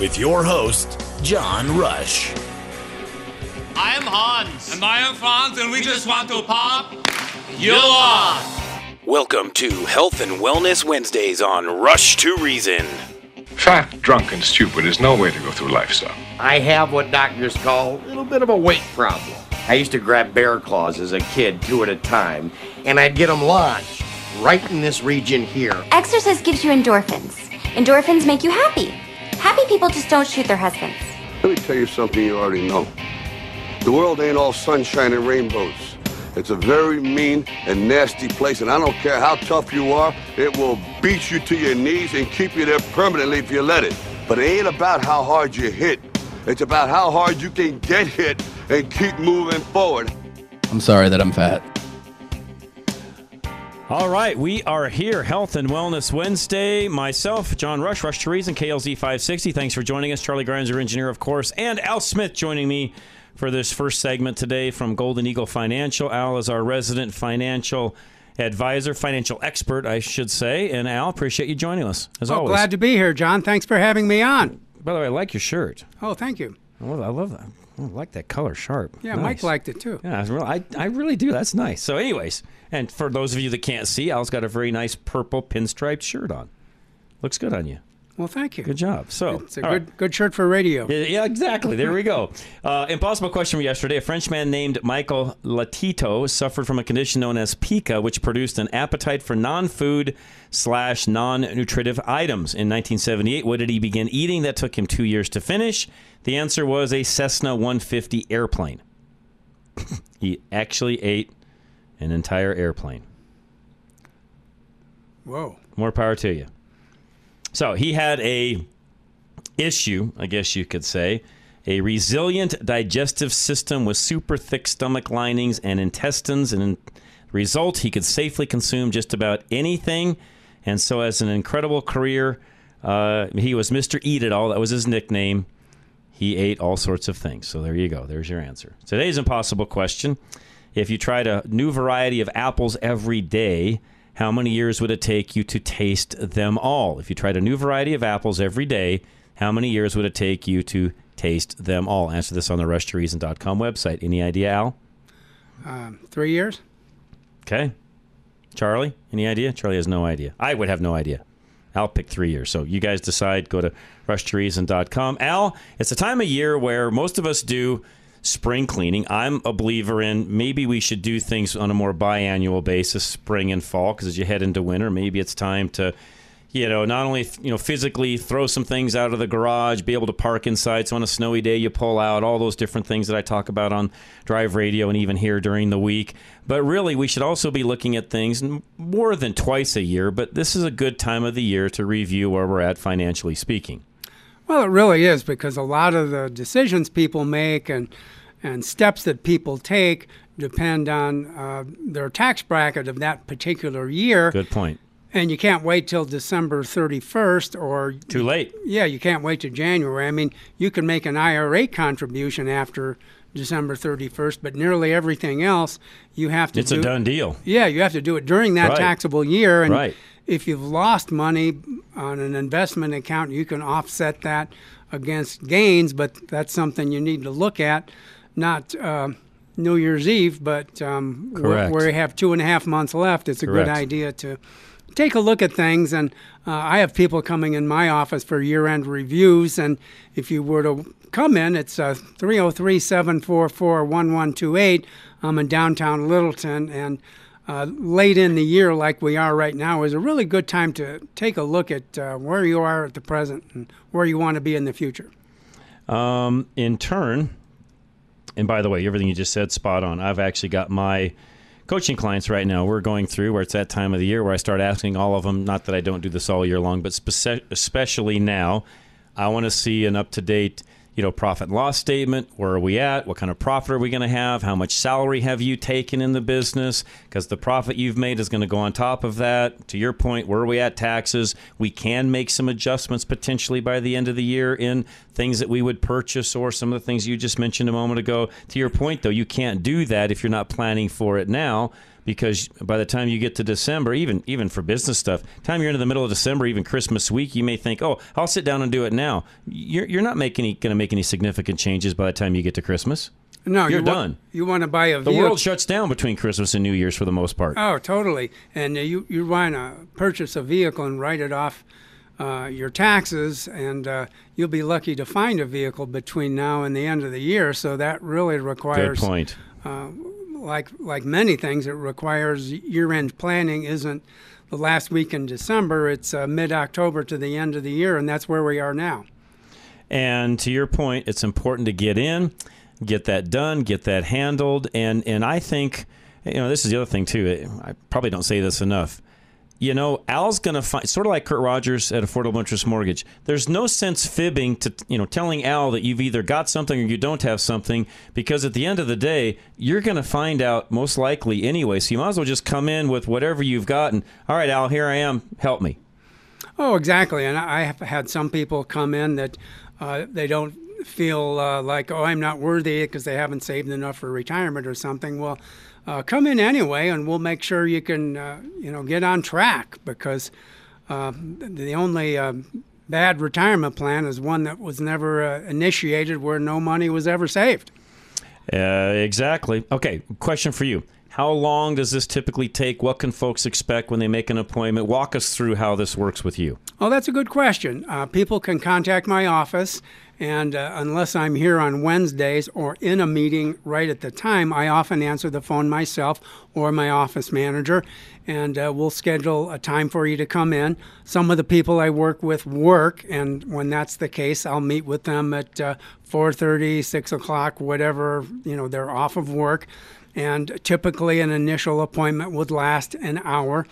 With your host, John Rush. I am Hans. And I am Franz, and we just want to pop you off. Welcome to Health and Wellness Wednesdays on Rush to Reason. Fat, drunk, and stupid is no way to go through life, son. I have what doctors call a little bit of a weight problem. I used to grab bear claws as a kid, two at a time, and I'd get them lodged right in this region here. Exercise gives you endorphins. Endorphins make you happy. Happy people just don't shoot their husbands. Let me tell you something you already know. The world ain't all sunshine and rainbows. It's a very mean and nasty place, and I don't care how tough you are, it will beat you to your knees and keep you there permanently if you let it. But it ain't about how hard you hit. It's about how hard you can get hit and keep moving forward. I'm sorry that I'm fat. All right, we are here, Health and Wellness Wednesday. Myself, John Rush, Rush to and KLZ 560. Thanks for joining us. Charlie Grimes, our engineer, of course, and Al Smith joining me for this first segment today from Golden Eagle Financial. Al is our resident financial advisor, financial expert, I should say. And Al, appreciate you joining us, as oh, always. Glad to be here, John. Thanks for having me on. By the way, I like your shirt. Oh, thank you. Oh, I love that. I like that color, sharp. Yeah, nice. Mike liked it too. Yeah, I, I really do. That's nice. So, anyways, and for those of you that can't see, Al's got a very nice purple pinstriped shirt on. Looks good on you. Well, thank you. Good job. So it's a good right. good shirt for radio. Yeah, exactly. There we go. Uh, impossible question from yesterday. A Frenchman named Michael Lotito suffered from a condition known as pica, which produced an appetite for non-food slash non-nutritive items. In 1978, what did he begin eating that took him two years to finish? The answer was a Cessna 150 airplane. he actually ate an entire airplane. Whoa. More power to you. So he had a issue, I guess you could say, a resilient digestive system with super thick stomach linings and intestines, and in result, he could safely consume just about anything. And so, as an incredible career, uh, he was Mr. Eat It All. That was his nickname. He ate all sorts of things. So there you go. There's your answer. Today's impossible question: If you tried a new variety of apples every day, how many years would it take you to taste them all? If you tried a new variety of apples every day, how many years would it take you to taste them all? Answer this on the rushtoreason.com website. Any idea, Al? Um, three years. Okay. Charlie, any idea? Charlie has no idea. I would have no idea. I'll pick three years. So you guys decide. Go to rushtoreason.com. Al, it's a time of year where most of us do spring cleaning. I'm a believer in maybe we should do things on a more biannual basis, spring and fall, because as you head into winter, maybe it's time to, you know, not only you know physically throw some things out of the garage, be able to park inside. So on a snowy day, you pull out all those different things that I talk about on Drive Radio and even here during the week. But really, we should also be looking at things more than twice a year. But this is a good time of the year to review where we're at financially speaking. Well, it really is because a lot of the decisions people make and and steps that people take depend on uh, their tax bracket of that particular year. Good point. And you can't wait till December 31st or too late. Yeah, you can't wait till January. I mean, you can make an IRA contribution after December 31st, but nearly everything else you have to it's do. a done deal. Yeah, you have to do it during that right. taxable year. And right. if you've lost money on an investment account, you can offset that against gains, but that's something you need to look at, not uh, New Year's Eve, but um, where, Correct. where we have two and a half months left, it's a good idea to take a look at things. And uh, I have people coming in my office for year end reviews. And if you were to come in, it's uh, 303 744 1128. I'm in downtown Littleton. And uh, late in the year, like we are right now, is a really good time to take a look at uh, where you are at the present and where you want to be in the future. Um, in turn, and by the way, everything you just said, spot on. I've actually got my coaching clients right now. We're going through where it's that time of the year where I start asking all of them. Not that I don't do this all year long, but spec- especially now, I want to see an up to date. You know, profit and loss statement. Where are we at? What kind of profit are we going to have? How much salary have you taken in the business? Because the profit you've made is going to go on top of that. To your point, where are we at? Taxes. We can make some adjustments potentially by the end of the year in things that we would purchase or some of the things you just mentioned a moment ago. To your point, though, you can't do that if you're not planning for it now because by the time you get to December, even even for business stuff, time you're into the middle of December, even Christmas week, you may think, "Oh, I'll sit down and do it now." You're you're not making going to make any significant changes by the time you get to Christmas. No, you're you done. you want to buy a The vehicle. world shuts down between Christmas and New Year's for the most part. Oh, totally. And uh, you you want to purchase a vehicle and write it off uh, your taxes, and uh, you'll be lucky to find a vehicle between now and the end of the year. So that really requires Good point. Uh, like like many things, it requires year-end planning. Isn't the last week in December? It's uh, mid-October to the end of the year, and that's where we are now. And to your point, it's important to get in, get that done, get that handled, and and I think you know this is the other thing too. I probably don't say this enough. You know, Al's going to find sort of like Kurt Rogers at Affordable Interest Mortgage. There's no sense fibbing to you know telling Al that you've either got something or you don't have something because at the end of the day, you're going to find out most likely anyway. So you might as well just come in with whatever you've got and all right, Al, here I am. Help me. Oh, exactly. And I have had some people come in that uh, they don't feel uh, like, oh, I'm not worthy because they haven't saved enough for retirement or something. Well, uh, come in anyway, and we'll make sure you can, uh, you know, get on track because uh, the only uh, bad retirement plan is one that was never uh, initiated where no money was ever saved. Uh, exactly. Okay, question for you. How long does this typically take? What can folks expect when they make an appointment? Walk us through how this works with you. Oh, that's a good question. Uh, people can contact my office, and uh, unless I'm here on Wednesdays or in a meeting right at the time, I often answer the phone myself or my office manager, and uh, we'll schedule a time for you to come in. Some of the people I work with work, and when that's the case, I'll meet with them at uh, 4:30, 6 o'clock, whatever you know they're off of work, and typically an initial appointment would last an hour.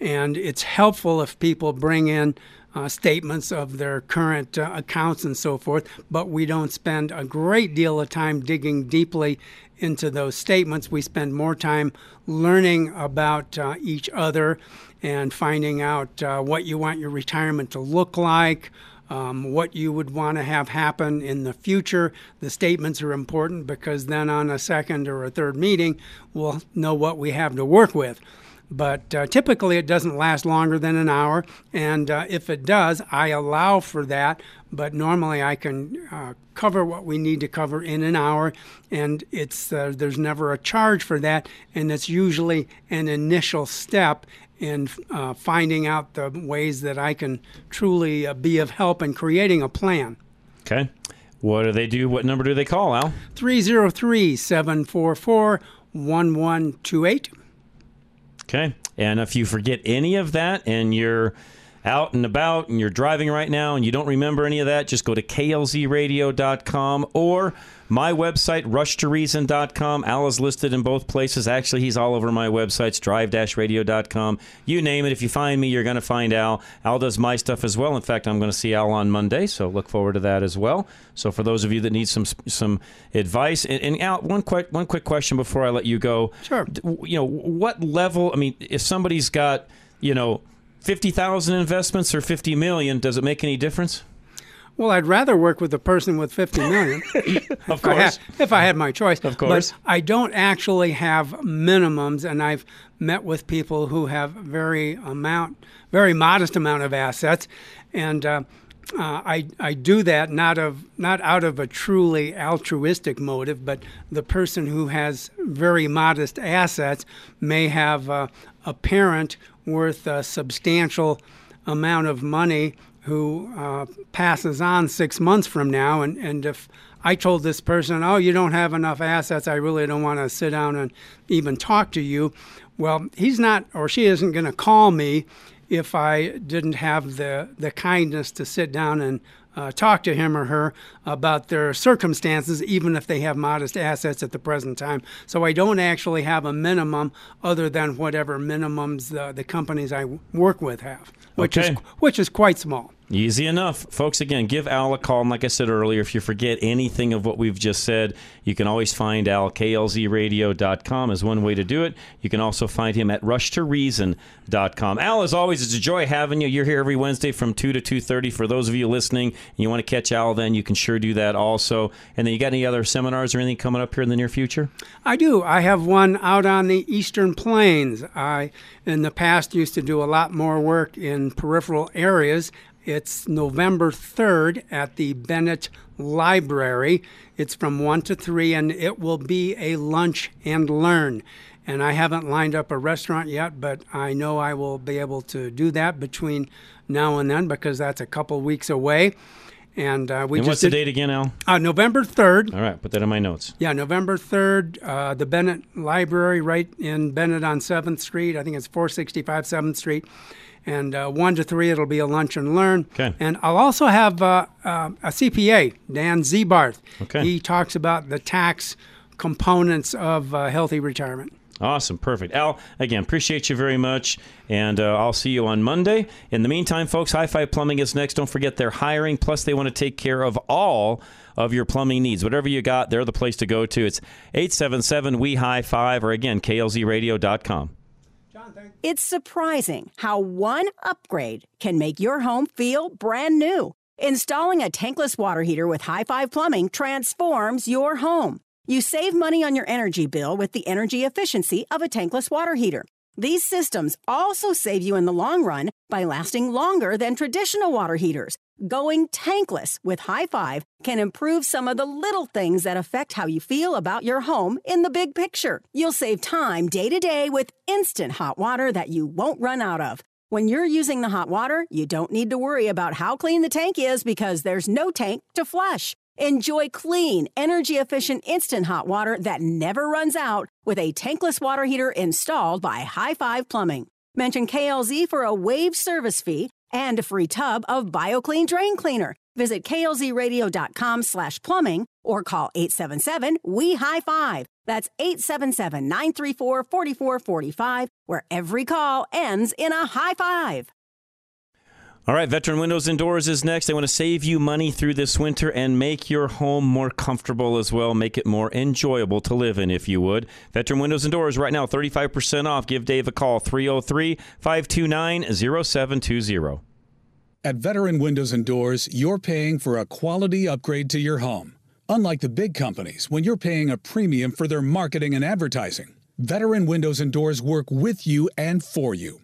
And it's helpful if people bring in uh, statements of their current uh, accounts and so forth, but we don't spend a great deal of time digging deeply into those statements. We spend more time learning about uh, each other and finding out uh, what you want your retirement to look like. Um, what you would want to have happen in the future. The statements are important because then on a second or a third meeting, we'll know what we have to work with but uh, typically it doesn't last longer than an hour. And uh, if it does, I allow for that. But normally I can uh, cover what we need to cover in an hour, and it's uh, there's never a charge for that, and it's usually an initial step in uh, finding out the ways that I can truly uh, be of help in creating a plan. Okay. What do they do? What number do they call, Al? 303 744 1128. Okay. And if you forget any of that and you're out and about and you're driving right now and you don't remember any of that, just go to klzradio.com or my website, rushtoreason.com. Al is listed in both places. Actually, he's all over my websites, drive-radio.com. You name it. If you find me, you're going to find Al. Al does my stuff as well. In fact, I'm going to see Al on Monday, so look forward to that as well. So for those of you that need some some advice, and, and Al, one quick one quick question before I let you go. Sure. You know, what level? I mean, if somebody's got, you know, fifty thousand investments or fifty million, does it make any difference? Well, I'd rather work with a person with 50 million. of if I, had, course. if I had my choice. Of course. But I don't actually have minimums, and I've met with people who have very amount, very modest amount of assets, and uh, uh, I, I do that not of not out of a truly altruistic motive, but the person who has very modest assets may have uh, a parent worth a substantial amount of money who uh, passes on six months from now, and, and if I told this person, "Oh, you don't have enough assets. I really don't want to sit down and even talk to you." Well, he's not, or she isn't going to call me if I didn't have the the kindness to sit down and uh, talk to him or her about their circumstances, even if they have modest assets at the present time. So I don't actually have a minimum other than whatever minimums the, the companies I work with have, which Okay. is which is quite small. Easy enough. Folks, again, give Al a call. And like I said earlier, if you forget anything of what we've just said, you can always find Al. KLZradio.com is one way to do it. You can also find him at rushtoreason.com. Al, as always, it's a joy having you. You're here every Wednesday from 2 to 2.30. For those of you listening and you want to catch Al then, you can sure do that also. And then you got any other seminars or anything coming up here in the near future? I do. I have one out on the Eastern Plains. I, in the past, used to do a lot more work in peripheral areas. It's November 3rd at the Bennett Library. It's from 1 to 3, and it will be a lunch and learn. And I haven't lined up a restaurant yet, but I know I will be able to do that between now and then because that's a couple weeks away. And uh, we and just what's the did- date again, Al? Uh, November 3rd. All right, put that in my notes. Yeah, November 3rd, uh, the Bennett Library right in Bennett on 7th Street. I think it's 465 7th Street. And uh, 1 to 3, it'll be a lunch and learn. Okay. And I'll also have uh, uh, a CPA, Dan Zebarth. Okay. He talks about the tax components of uh, healthy retirement. Awesome. Perfect. Al, again, appreciate you very much. And uh, I'll see you on Monday. In the meantime, folks, High Five Plumbing is next. Don't forget they're hiring. Plus, they want to take care of all of your plumbing needs. Whatever you got, they're the place to go to. It's 877 We High Five or again, klzradio.com. It's surprising how one upgrade can make your home feel brand new. Installing a tankless water heater with High Five Plumbing transforms your home. You save money on your energy bill with the energy efficiency of a tankless water heater. These systems also save you in the long run by lasting longer than traditional water heaters. Going tankless with High Five can improve some of the little things that affect how you feel about your home in the big picture. You'll save time day to day with instant hot water that you won't run out of. When you're using the hot water, you don't need to worry about how clean the tank is because there's no tank to flush. Enjoy clean, energy efficient instant hot water that never runs out with a tankless water heater installed by High Five Plumbing. Mention KLZ for a waived service fee and a free tub of BioClean Drain Cleaner. Visit klzradio.com slash plumbing or call 877 we high five. That's 877 934 4445, where every call ends in a high five. All right, Veteran Windows and Doors is next. They want to save you money through this winter and make your home more comfortable as well, make it more enjoyable to live in, if you would. Veteran Windows and Doors right now, 35% off. Give Dave a call, 303 529 0720. At Veteran Windows and Doors, you're paying for a quality upgrade to your home. Unlike the big companies, when you're paying a premium for their marketing and advertising, Veteran Windows and Doors work with you and for you.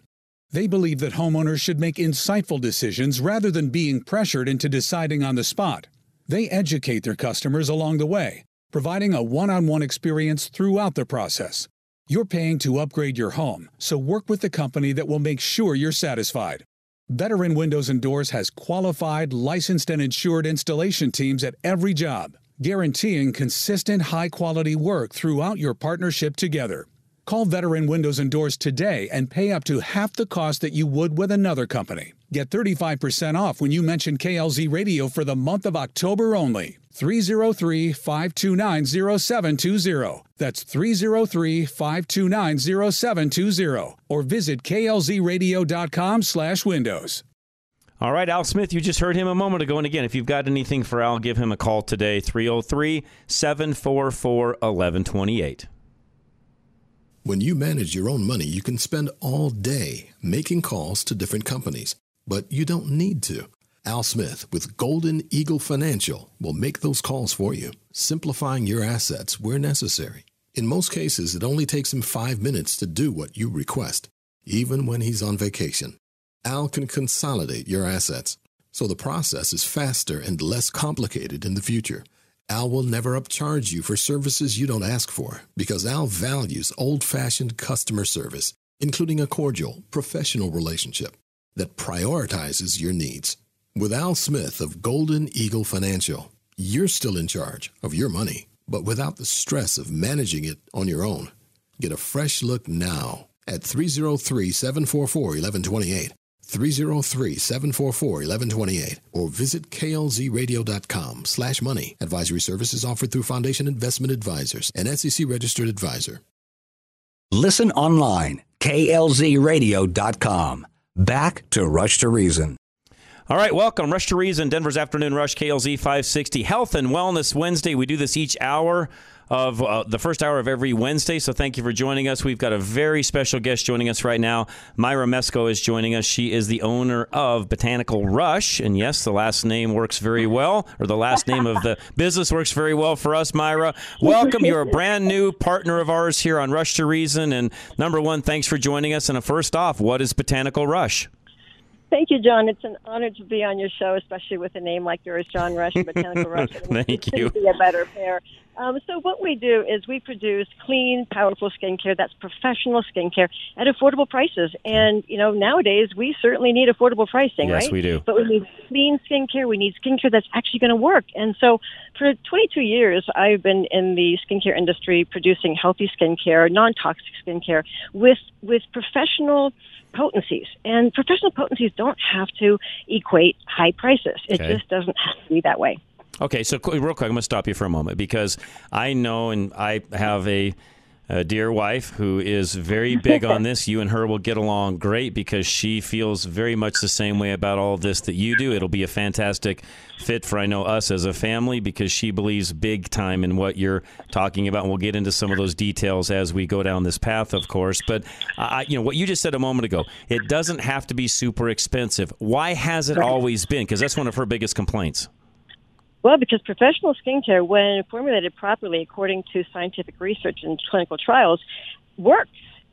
They believe that homeowners should make insightful decisions rather than being pressured into deciding on the spot. They educate their customers along the way, providing a one on one experience throughout the process. You're paying to upgrade your home, so work with the company that will make sure you're satisfied. Veteran Windows and Doors has qualified, licensed, and insured installation teams at every job, guaranteeing consistent, high quality work throughout your partnership together. Call Veteran Windows and Doors today and pay up to half the cost that you would with another company. Get 35% off when you mention KLZ Radio for the month of October only. 303 529 0720. That's 303 529 0720. Or visit klzradio.com slash windows. All right, Al Smith, you just heard him a moment ago. And again, if you've got anything for Al, give him a call today, 303 744 1128. When you manage your own money, you can spend all day making calls to different companies, but you don't need to. Al Smith with Golden Eagle Financial will make those calls for you, simplifying your assets where necessary. In most cases, it only takes him five minutes to do what you request, even when he's on vacation. Al can consolidate your assets, so the process is faster and less complicated in the future. Al will never upcharge you for services you don't ask for because Al values old fashioned customer service, including a cordial, professional relationship that prioritizes your needs. With Al Smith of Golden Eagle Financial, you're still in charge of your money, but without the stress of managing it on your own. Get a fresh look now at 303 744 1128. 303 744 1128 or visit klzradio.com slash money. Advisory services offered through Foundation Investment Advisors, an SEC registered advisor. Listen online, klzradio.com. Back to Rush to Reason. All right, welcome. Rush to Reason, Denver's Afternoon Rush, KLZ 560. Health and Wellness Wednesday. We do this each hour of uh, the first hour of every Wednesday. So thank you for joining us. We've got a very special guest joining us right now. Myra Mesko is joining us. She is the owner of Botanical Rush. And yes, the last name works very well, or the last name of the business works very well for us, Myra. Welcome. You're a brand new partner of ours here on Rush to Reason. And number one, thanks for joining us. And first off, what is Botanical Rush? Thank you, John. It's an honor to be on your show, especially with a name like yours, John Rush, Botanical Rush. Thank you. Be a better pair. Um, so what we do is we produce clean, powerful skincare that's professional skincare at affordable prices. And you know, nowadays we certainly need affordable pricing, Yes, right? we do. But we need clean skincare. We need skincare that's actually going to work. And so, for 22 years, I've been in the skincare industry producing healthy skincare, non-toxic skincare with with professional potencies. And professional potencies don't have to equate high prices. It Okay. just doesn't have to be that way. Okay, so real quick, I'm going to stop you for a moment because I know and I have a, a dear wife who is very big on this. You and her will get along great because she feels very much the same way about all of this that you do. It'll be a fantastic fit for I know us as a family because she believes big time in what you're talking about. And we'll get into some of those details as we go down this path, of course. But I, you know what you just said a moment ago, it doesn't have to be super expensive. Why has it always been? Because that's one of her biggest complaints. Well, because professional skincare, when formulated properly according to scientific research and clinical trials, works.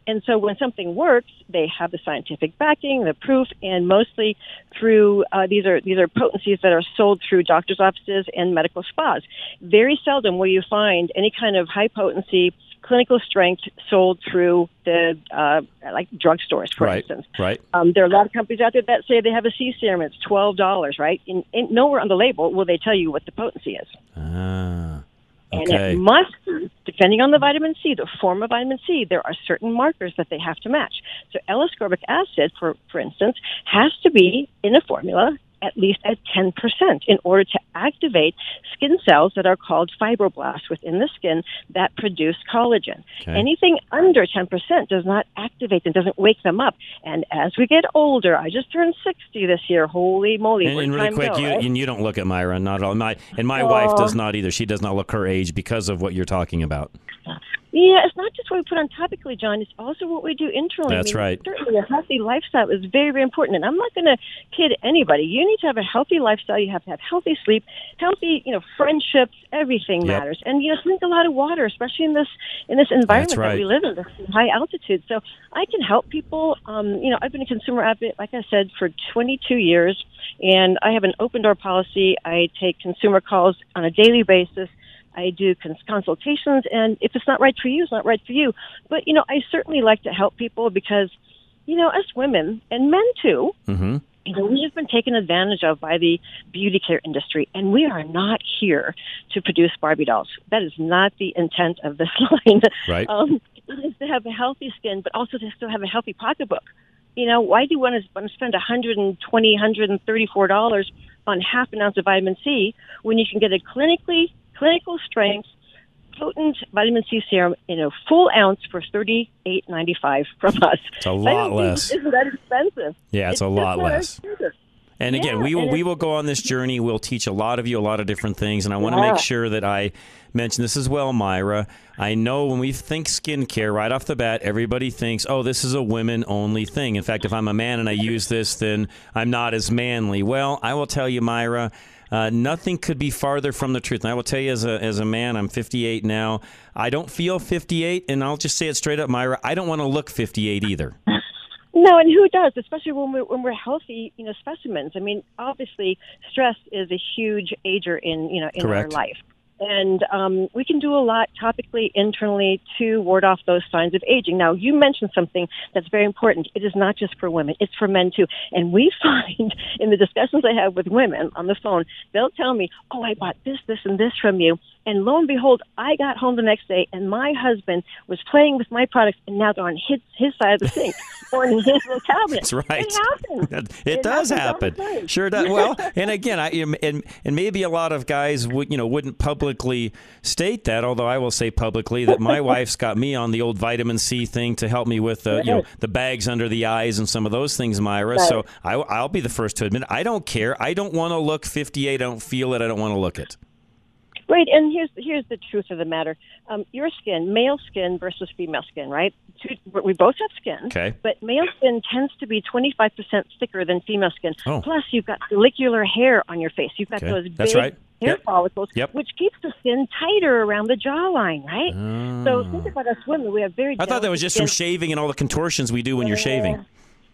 And so when something works, they have the scientific backing, the proof, and mostly through uh, these are these are potencies that are sold through doctors' offices and medical spas. Very seldom will you find any kind of high potency clinical strength sold through the uh, like drugstores, for right, instance. right. Um, there are a lot of companies out there that say they have a C serum. It's twelve dollars, right? And, and nowhere on the label will they tell you what the potency is. Ah, Okay. And it must, depending on the vitamin C, the form of vitamin C, there are certain markers that they have to match. So L-ascorbic acid, for for instance, has to be in a formula at least at 10% in order to activate skin cells that are called fibroblasts within the skin that produce collagen. Okay. Anything under 10% does not activate them, doesn't wake them up. And as we get older, I just turned 60 this year. Holy moly, And, and really quick, go, you right? and you don't look at Myra, not at all. My and my wife does not either. She does not look her age because of what you're talking about. Uh, Yeah, it's not just what we put on topically, John. It's also what we do internally. That's I mean, right. Certainly, a healthy lifestyle is very, very important. And I'm not going to kid anybody. You need to have a healthy lifestyle. You have to have healthy sleep, healthy, you know, friendships. Everything Yep. matters. And you know, drink a lot of water, especially in this in this environment right. that we live in, this high altitude. So I can help people. Um, you know, I've been a consumer advocate, like I said, for 22 years, and I have an open door policy. I take consumer calls on a daily basis. I do cons- consultations, and if it's not right for you, it's not right for you. But you know, I certainly like to help people because, you know, us women and men too, Mm-hmm. you know, we have been taken advantage of by the beauty care industry, and we are not here to produce Barbie dolls. That is not the intent of this line. Right. Um, it is to have a healthy skin, but also to still have a healthy pocketbook. You know, why do you want to, want to spend 120 $134 on half an ounce of vitamin C when you can get a clinically, clinical strength, potent vitamin C serum in a full ounce for thirty eight ninety five from us? It's a lot less. Isn't that expensive? Yeah, it's a lot less. expensive. And again, we will we will go on this journey. We'll teach a lot of you a lot of different things, and I want to Yeah. make sure that I mention this as well, Myra. I know when we think skincare right off the bat, everybody thinks, "Oh, this is a women only thing." In fact, if I'm a man and I use this, then I'm not as manly. Well, I will tell you, Myra. Uh, nothing could be farther from the truth. And I will tell you, as a as a man, I'm 58 now. I don't feel 58, and I'll just say it straight up, Myra. I don't want to look 58 either. No, and who does? Especially when we're when we're healthy, you know, specimens. I mean, obviously, stress is a huge ager in you know in Correct. our life, and um, we can do a lot topically, internally to ward off those signs of aging. Now, you mentioned something that's very important. It is not just for women; it's for men too. And we find in the discussions I have with women on the phone, they'll tell me, "Oh, I bought this, this, and this from you." And lo and behold, I got home the next day, and my husband was playing with my products, and now they're on his his side of the sink or in his cabinet. That's right. It. It, does happens all the happen. Sure does. Well, and again, I and and maybe a lot of guys would you know wouldn't publicly state that. Although I will say publicly that my wife's got me on the old vitamin C thing to help me with uh, you know the bags under the eyes and some of those things, Myra. So I, I'll be the first to admit I don't care. I don't want to look 58. I don't feel it. I don't want to look it. Right, and here's here's the truth of the matter: um, your skin, male skin versus female skin, right? Two, we both have skin, Okay. but male skin tends to be 25% thicker than female skin. Oh. Plus, you've got follicular hair on your face. You've got Okay. those That's big right. hair Yep. follicles, Yep. which keeps the skin tighter around the jawline, right? So think about us women; we have very. Ah. I thought that was just from shaving and all the contortions we do when you're shaving.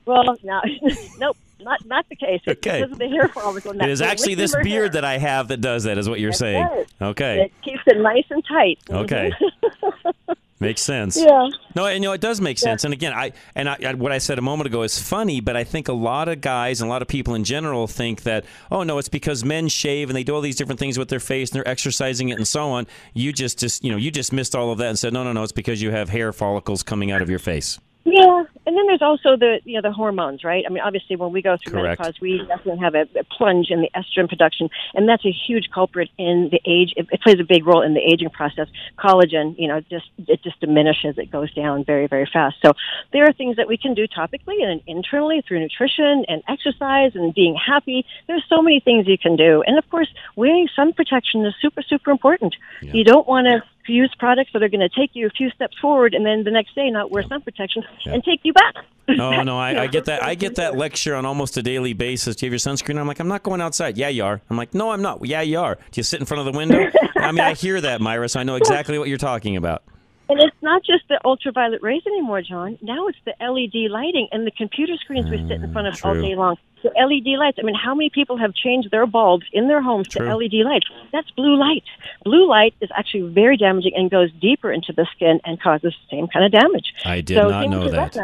Well, no, nope, not not the case. It's Okay. because of the hair follicle. It is actually this beard that I have that does that, is what you're saying. Okay. It keeps it nice and tight. Okay. Mm-hmm. Makes sense. Yeah. No, and you know it does make sense. And again, I and I, I- what I said a moment ago is funny, but I think a lot of guys and a lot of people in general think that oh no, it's because men shave and they do all these different things with their face and they're exercising it and so on. You just just you know you just missed all of that and said no no no, it's because you have hair follicles coming out of your face. Yeah, and then there's also the you know the hormones, right? I mean, obviously, when we go through Correct. menopause, we definitely have a, a plunge in the estrogen production, and that's a huge culprit in the age. It, it plays a big role in the aging process. Collagen, you know, just it just diminishes. It goes down very very fast. So there are things that we can do topically and internally through nutrition and exercise and being happy. There's so many things you can do, and of course, wearing sun protection is super super important. You don't want to use products that are going to take you a few steps forward and then the next day not wear sun protection and take you back. Oh no, I, I get that. I get that lecture on almost a daily basis. Do you have your sunscreen? I'm like, I'm not going outside. Yeah, you are. I'm like, no, I'm not. Yeah, you are. Do you sit in front of the window? I mean, I hear that, Myra, so I know exactly what you're talking about. And it's not just the ultraviolet rays anymore, John. Now it's the LED lighting and the computer screens we sit in front of all mm, day long. The LED lights. I mean, how many people have changed their bulbs in their homes True. to LED lights? That's blue light. Blue light is actually very damaging and goes deeper into the skin and causes the same kind of damage. I did so not know that.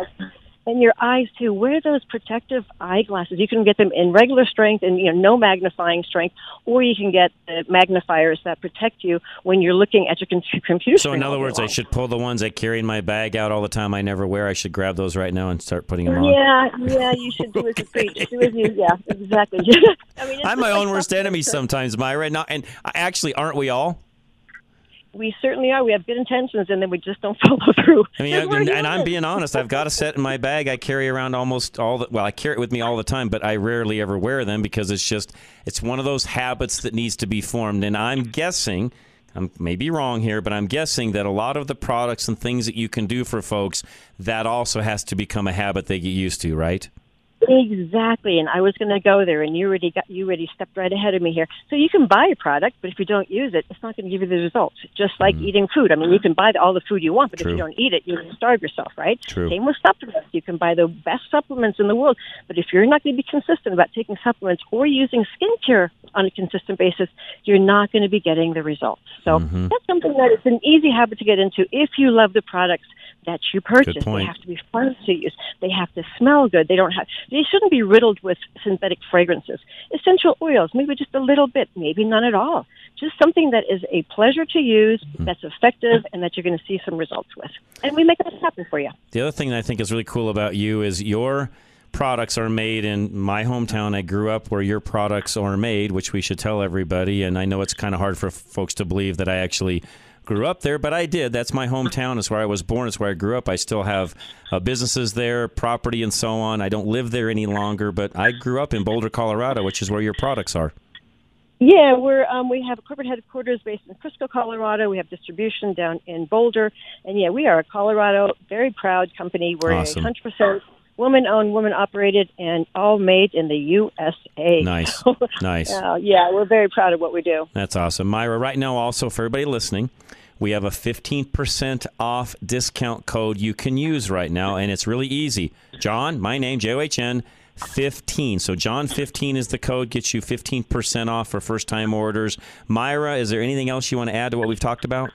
And your eyes too. Wear those protective eyeglasses. You can get them in regular strength and you know no magnifying strength, or you can get the magnifiers that protect you when you're looking at your com- computer So, in other words, I should pull the ones I carry in my bag out all the time. I never wear. I should grab those right now and start putting them on. Yeah, yeah, you should do as you preach. Do as you, yeah, exactly. I mean, I'm my own worst enemy sometimes, Myra. Now, and actually, aren't we all? We certainly are. We have good intentions, and then we just don't follow through. I mean, Because and, and I'm being honest. I've got a set in my bag. I carry around almost all the. Well, I carry it with me all the time, but I rarely ever wear them because it's just it's one of those habits that needs to be formed. And I'm guessing, I'm maybe wrong here, but I'm guessing that a lot of the products and things that you can do for folks that also has to become a habit they get used to, right? Exactly, and I was going to go there, and you already got you already stepped right ahead of me here. So you can buy a product, but if you don't use it, it's not going to give you the results. Just like eating food. I mean, you can buy the, all the food you want, but Mm. True. if you don't eat it, you're going to starve yourself, right? True. Same with supplements. You can buy the best supplements in the world, but if you're not going to be consistent about taking supplements or using skincare on a consistent basis, you're not going to be getting the results. So Mm-hmm. that's something that is an easy habit to get into if you love the products that you purchase. They have to be fun to use. They have to smell good. They don't have. They shouldn't be riddled with synthetic fragrances. Essential oils, maybe just a little bit, maybe none at all. Just something that is a pleasure to use, Mm-hmm. that's effective, and that you're going to see some results with. And we make that happen for you. The other thing that I think is really cool about you is your products are made in my hometown. I grew up where your products are made, which we should tell everybody. And I know it's kind of hard for folks to believe that I actually grew up there, but I did. That's my hometown. It's where I was born. It's where I grew up. I still have uh, businesses there, property, and so on. I don't live there any longer, but I grew up in Boulder, Colorado, which is where your products are. Yeah, we're um, we have a corporate headquarters based in Frisco, Colorado. We have distribution down in Boulder, and yeah, we are a Colorado very proud company. We're Awesome. a hundred percent woman owned, woman operated, and all made in the USA. Nice. Nice. Uh, yeah, we're very proud of what we do. That's awesome. Myra, right now, also for everybody listening, we have a 15% off discount code you can use right now, and it's really easy. John, my name, J O H N, 15. So, John 15 is the code, gets you 15% off for first time orders. Myra, is there anything else you want to add to what we've talked about?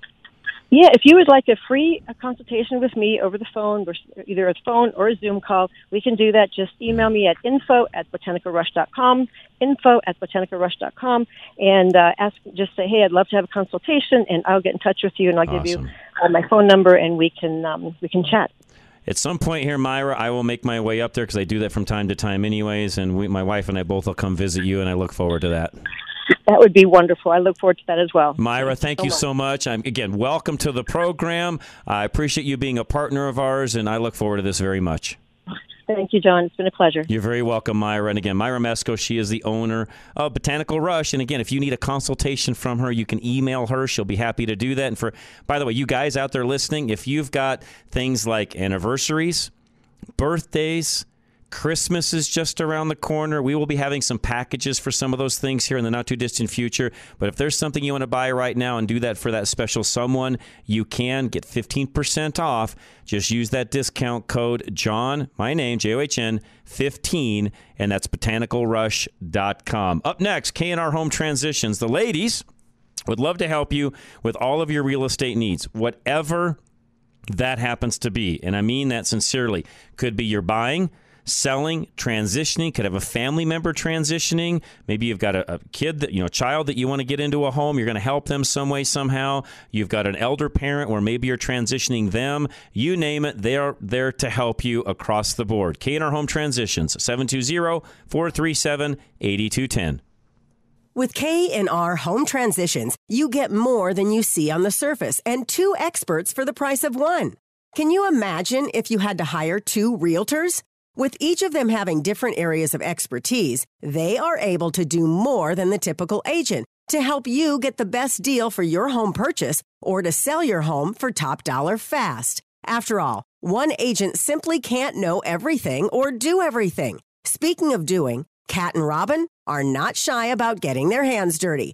Yeah, if you would like a free a consultation with me over the phone, either a phone or a Zoom call, we can do that. Just email me at info at botanicalrush.com, info at botanicalrush.com, and uh, ask, just say, hey, I'd love to have a consultation, and I'll get in touch with you, and I'll awesome. give you uh, my phone number, and we can um, we can chat. At some point here, Myra, I will make my way up there because I do that from time to time, anyways. And we, my wife and I both will come visit you, and I look forward to that. That would be wonderful. I look forward to that as well. Myra, thank you so much. I'm, again, welcome to the program. I appreciate you being a partner of ours, and I look forward to this very much. Thank you, John. It's been a pleasure. You're very welcome, Myra. And again, Myra Mesko, she is the owner of Botanical Rush. And again, if you need a consultation from her, you can email her. She'll be happy to do that. And for, by the way, you guys out there listening, if you've got things like anniversaries, birthdays, Christmas is just around the corner. We will be having some packages for some of those things here in the not too distant future. But if there's something you want to buy right now and do that for that special someone, you can get 15% off. Just use that discount code John, my name, J O H N, 15, and that's botanicalrush.com. Up next, K&R Home Transitions. The ladies would love to help you with all of your real estate needs, whatever that happens to be. And I mean that sincerely. Could be you're buying selling, transitioning, could have a family member transitioning. Maybe you've got a, a kid that, you know, a child that you want to get into a home. You're going to help them some way, somehow. You've got an elder parent where maybe you're transitioning them. You name it, they are there to help you across the board. K&R Home Transitions, 720 437 8210. With K&R Home Transitions, you get more than you see on the surface and two experts for the price of one. Can you imagine if you had to hire two realtors? With each of them having different areas of expertise, they are able to do more than the typical agent to help you get the best deal for your home purchase or to sell your home for top dollar fast. After all, one agent simply can't know everything or do everything. Speaking of doing, Cat and Robin are not shy about getting their hands dirty.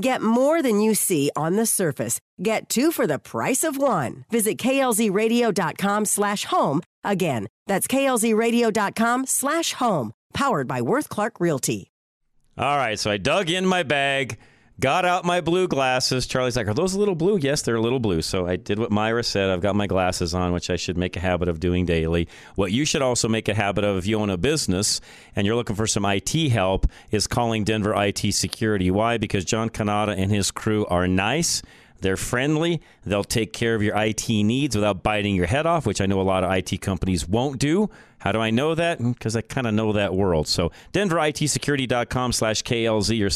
Get more than you see on the surface. Get two for the price of one. Visit klzradio.com slash home. Again, that's klzradio.com slash home. Powered by Worth Clark Realty. All right, so I dug in my bag, got out my blue glasses. Charlie's like, Are those a little blue? Yes, they're a little blue. So I did what Myra said. I've got my glasses on, which I should make a habit of doing daily. What you should also make a habit of if you own a business and you're looking for some IT help is calling Denver IT Security. Why? Because John Canada and his crew are nice. They're friendly. They'll take care of your IT needs without biting your head off, which I know a lot of IT companies won't do. How do I know that? Mm, because I kind of know that world. So denveritsecurity.com slash KLZ or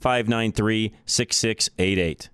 720-593-6688.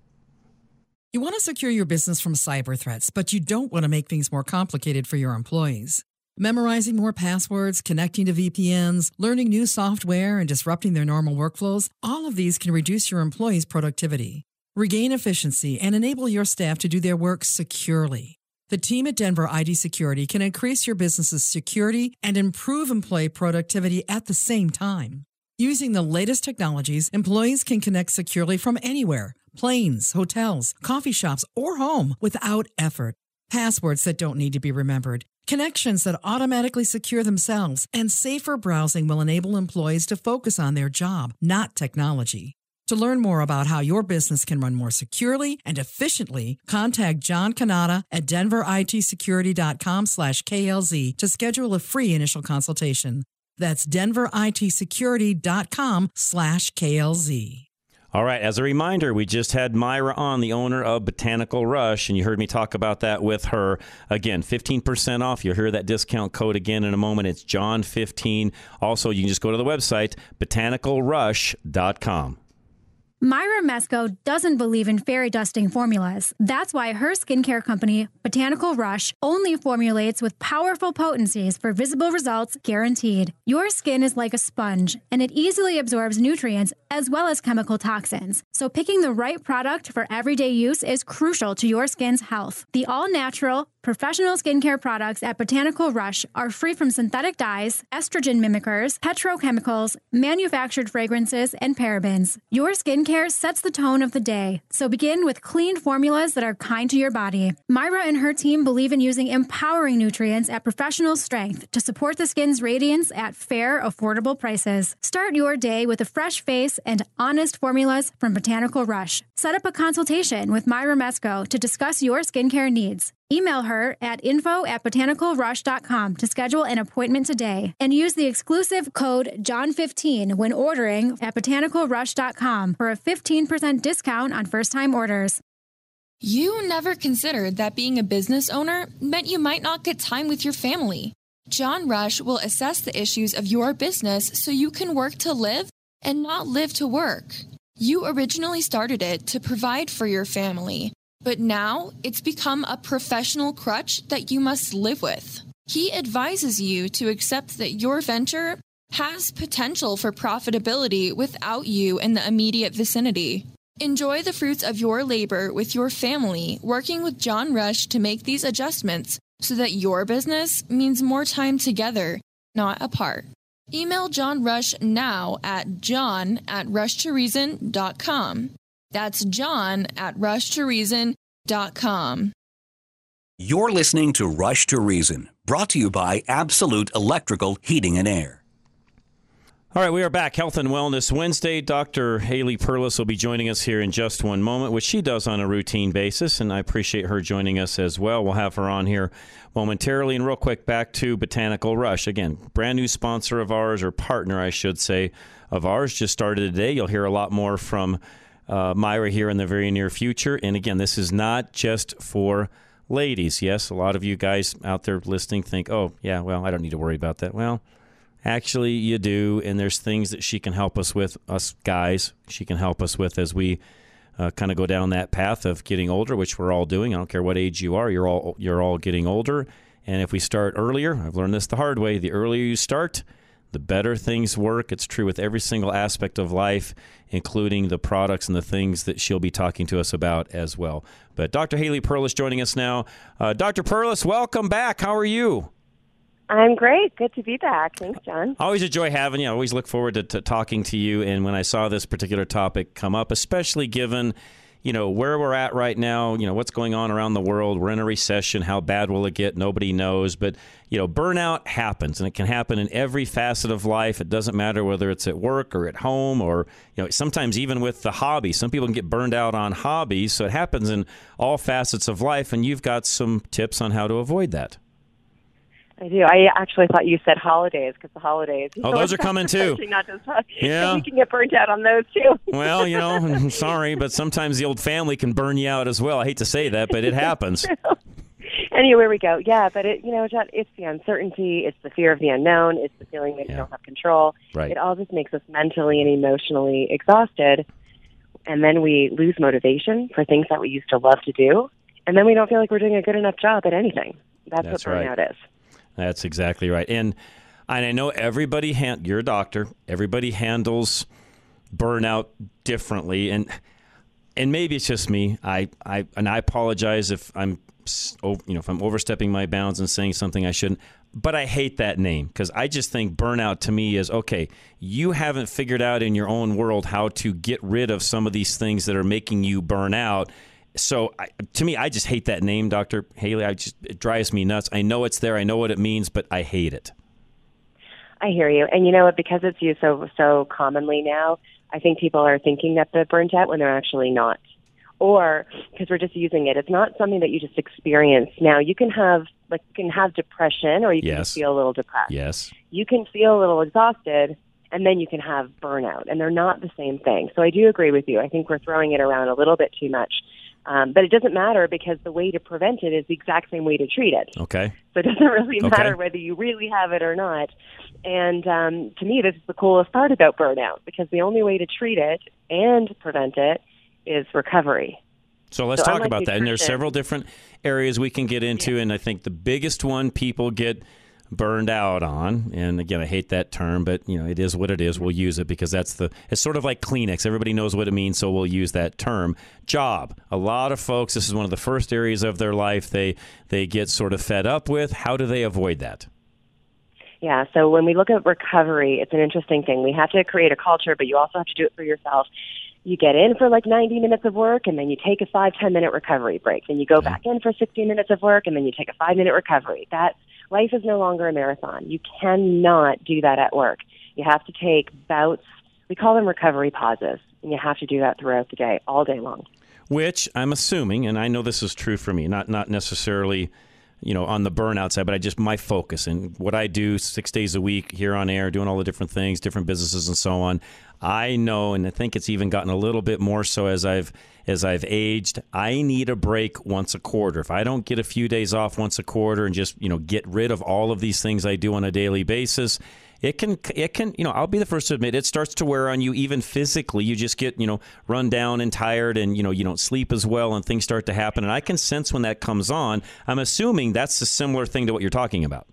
You want to secure your business from cyber threats, but you don't want to make things more complicated for your employees. Memorizing more passwords, connecting to VPNs, learning new software, and disrupting their normal workflows, all of these can reduce your employees' productivity. Regain efficiency and enable your staff to do their work securely. The team at Denver IT Security can increase your business's security and improve employee productivity at the same time. Using the latest technologies, employees can connect securely from anywhere planes, hotels, coffee shops, or home without effort. Passwords that don't need to be remembered, connections that automatically secure themselves, and safer browsing will enable employees to focus on their job, not technology. To learn more about how your business can run more securely and efficiently, contact John Canada at denveritsecurity.com slash KLZ to schedule a free initial consultation. That's denveritsecurity.com slash KLZ. All right. As a reminder, we just had Myra on, the owner of Botanical Rush, and you heard me talk about that with her. Again, 15% off. You'll hear that discount code again in a moment. It's John15. Also, you can just go to the website, botanicalrush.com. Myra Mesco doesn't believe in fairy dusting formulas. That's why her skincare company, Botanical Rush, only formulates with powerful potencies for visible results guaranteed. Your skin is like a sponge, and it easily absorbs nutrients as well as chemical toxins. So picking the right product for everyday use is crucial to your skin's health. The all-natural, professional skincare products at Botanical Rush are free from synthetic dyes, estrogen mimickers, petrochemicals, manufactured fragrances, and parabens. Your skincare sets the tone of the day, so begin with clean formulas that are kind to your body. Myra and her team believe in using empowering nutrients at professional strength to support the skin's radiance at fair, affordable prices. Start your day with a fresh face and honest formulas from Botanical Rush. Set up a consultation with Myra Mesco to discuss your skincare needs. Email her at info at botanicalrush.com to schedule an appointment today and use the exclusive code JOHN15 when ordering at botanicalrush.com for a 15% discount on first time orders. You never considered that being a business owner meant you might not get time with your family. John Rush will assess the issues of your business so you can work to live and not live to work. You originally started it to provide for your family, but now it's become a professional crutch that you must live with. He advises you to accept that your venture has potential for profitability without you in the immediate vicinity. Enjoy the fruits of your labor with your family, working with John Rush to make these adjustments so that your business means more time together, not apart. Email John Rush now at john at rushtoreason.com. That's john at rushtoreason.com. You're listening to Rush to Reason, brought to you by Absolute Electrical Heating and Air. All right, we are back. Health and Wellness Wednesday. Dr. Haley Perlus will be joining us here in just one moment, which she does on a routine basis, and I appreciate her joining us as well. We'll have her on here momentarily. And real quick, back to Botanical Rush. Again, brand new sponsor of ours, or partner, I should say, of ours. Just started today. You'll hear a lot more from uh, Myra here in the very near future. And again, this is not just for ladies. Yes, a lot of you guys out there listening think, oh, yeah, well, I don't need to worry about that. Well, Actually, you do, and there's things that she can help us with, us guys. She can help us with as we uh, kind of go down that path of getting older, which we're all doing. I don't care what age you are; you're all you're all getting older. And if we start earlier, I've learned this the hard way. The earlier you start, the better things work. It's true with every single aspect of life, including the products and the things that she'll be talking to us about as well. But Dr. Haley Perlus joining us now. Uh, Dr. Perlus, welcome back. How are you? I'm great. Good to be back. Thanks, John. Always enjoy having you. I always look forward to, to, talking to you. And when I saw this particular topic come up, especially given, you know, where we're at right now, you know, what's going on around the world. We're in a recession. How bad will it get? Nobody knows. But, you know, burnout happens and it can happen in every facet of life. It doesn't matter whether it's at work or at home or, you know, sometimes even with the hobby. Some people can get burned out on hobbies. So it happens in all facets of life. And you've got some tips on how to avoid that. I do. I actually thought you said holidays because the holidays. Oh, those are coming too. Not just yeah. You can get burnt out on those too. well, you know, I'm sorry, but sometimes the old family can burn you out as well. I hate to say that, but it happens. anyway, we go. Yeah, but it, you know, John, it's the uncertainty, it's the fear of the unknown, it's the feeling that yeah. you don't have control. Right. It all just makes us mentally and emotionally exhausted, and then we lose motivation for things that we used to love to do, and then we don't feel like we're doing a good enough job at anything. That's, That's what burnout right. is. That's exactly right. And and I know everybody hand you're a doctor. Everybody handles burnout differently, and and maybe it's just me. I I and I apologize if I'm you know if I'm overstepping my bounds and saying something I shouldn't. But I hate that name because I just think burnout to me is okay. You haven't figured out in your own world how to get rid of some of these things that are making you burn out so I, to me, I just hate that name, Doctor Haley. I just it drives me nuts. I know it's there. I know what it means, but I hate it. I hear you, and you know what? Because it's used so so commonly now, I think people are thinking that they're burnt out when they're actually not, or because we're just using it. It's not something that you just experience. Now you can have like you can have depression, or you can yes. feel a little depressed. Yes, you can feel a little exhausted, and then you can have burnout, and they're not the same thing. So I do agree with you. I think we're throwing it around a little bit too much Um, but it doesn't matter because the way to prevent it is the exact same way to treat it. Okay. So it doesn't really Okay. matter whether you really have it or not. And um, to me, this is the coolest part about burnout because the only way to treat it and prevent it is recovery. So let's So talk about that. And there's several different areas we can get into, and I think the biggest one people get burned out on, and again, I hate that term, but you know, it is what it is. We'll use it because that's the. It's sort of like Kleenex. Everybody knows what it means, so we'll use that term. Job. A lot of folks. This is one of the first areas of their life they they get sort of fed up with. How do they avoid that? Yeah, so when we look at recovery, it's an interesting thing. We have to create a culture, but you also have to do it for yourself. You get in for like 90 minutes of work, and then you take a five ten minute recovery break. Then you go mm-hmm. back in for 60 minutes of work, and then you take a five minute recovery. That life is no longer a marathon. You cannot do that at work. You have to take bouts. We call them recovery pauses, and you have to do that throughout the day, all day long. which I'm assuming, and I know this is true for me, not not necessarily, you know, on the burnout side, but I just my focus and what I do six days a week here on air, doing all the different things, different businesses, and so on. I know, and I think it's even gotten a little bit more so as I've as I've aged. I need a break once a quarter. If I don't get a few days off once a quarter and just you know get rid of all of these things I do on a daily basis, it can it can you know I'll be the first to admit it starts to wear on you even physically. You just get you know run down and tired, and you know you don't sleep as well, and things start to happen. And I can sense when that comes on. I'm assuming that's a similar thing to what you're talking about.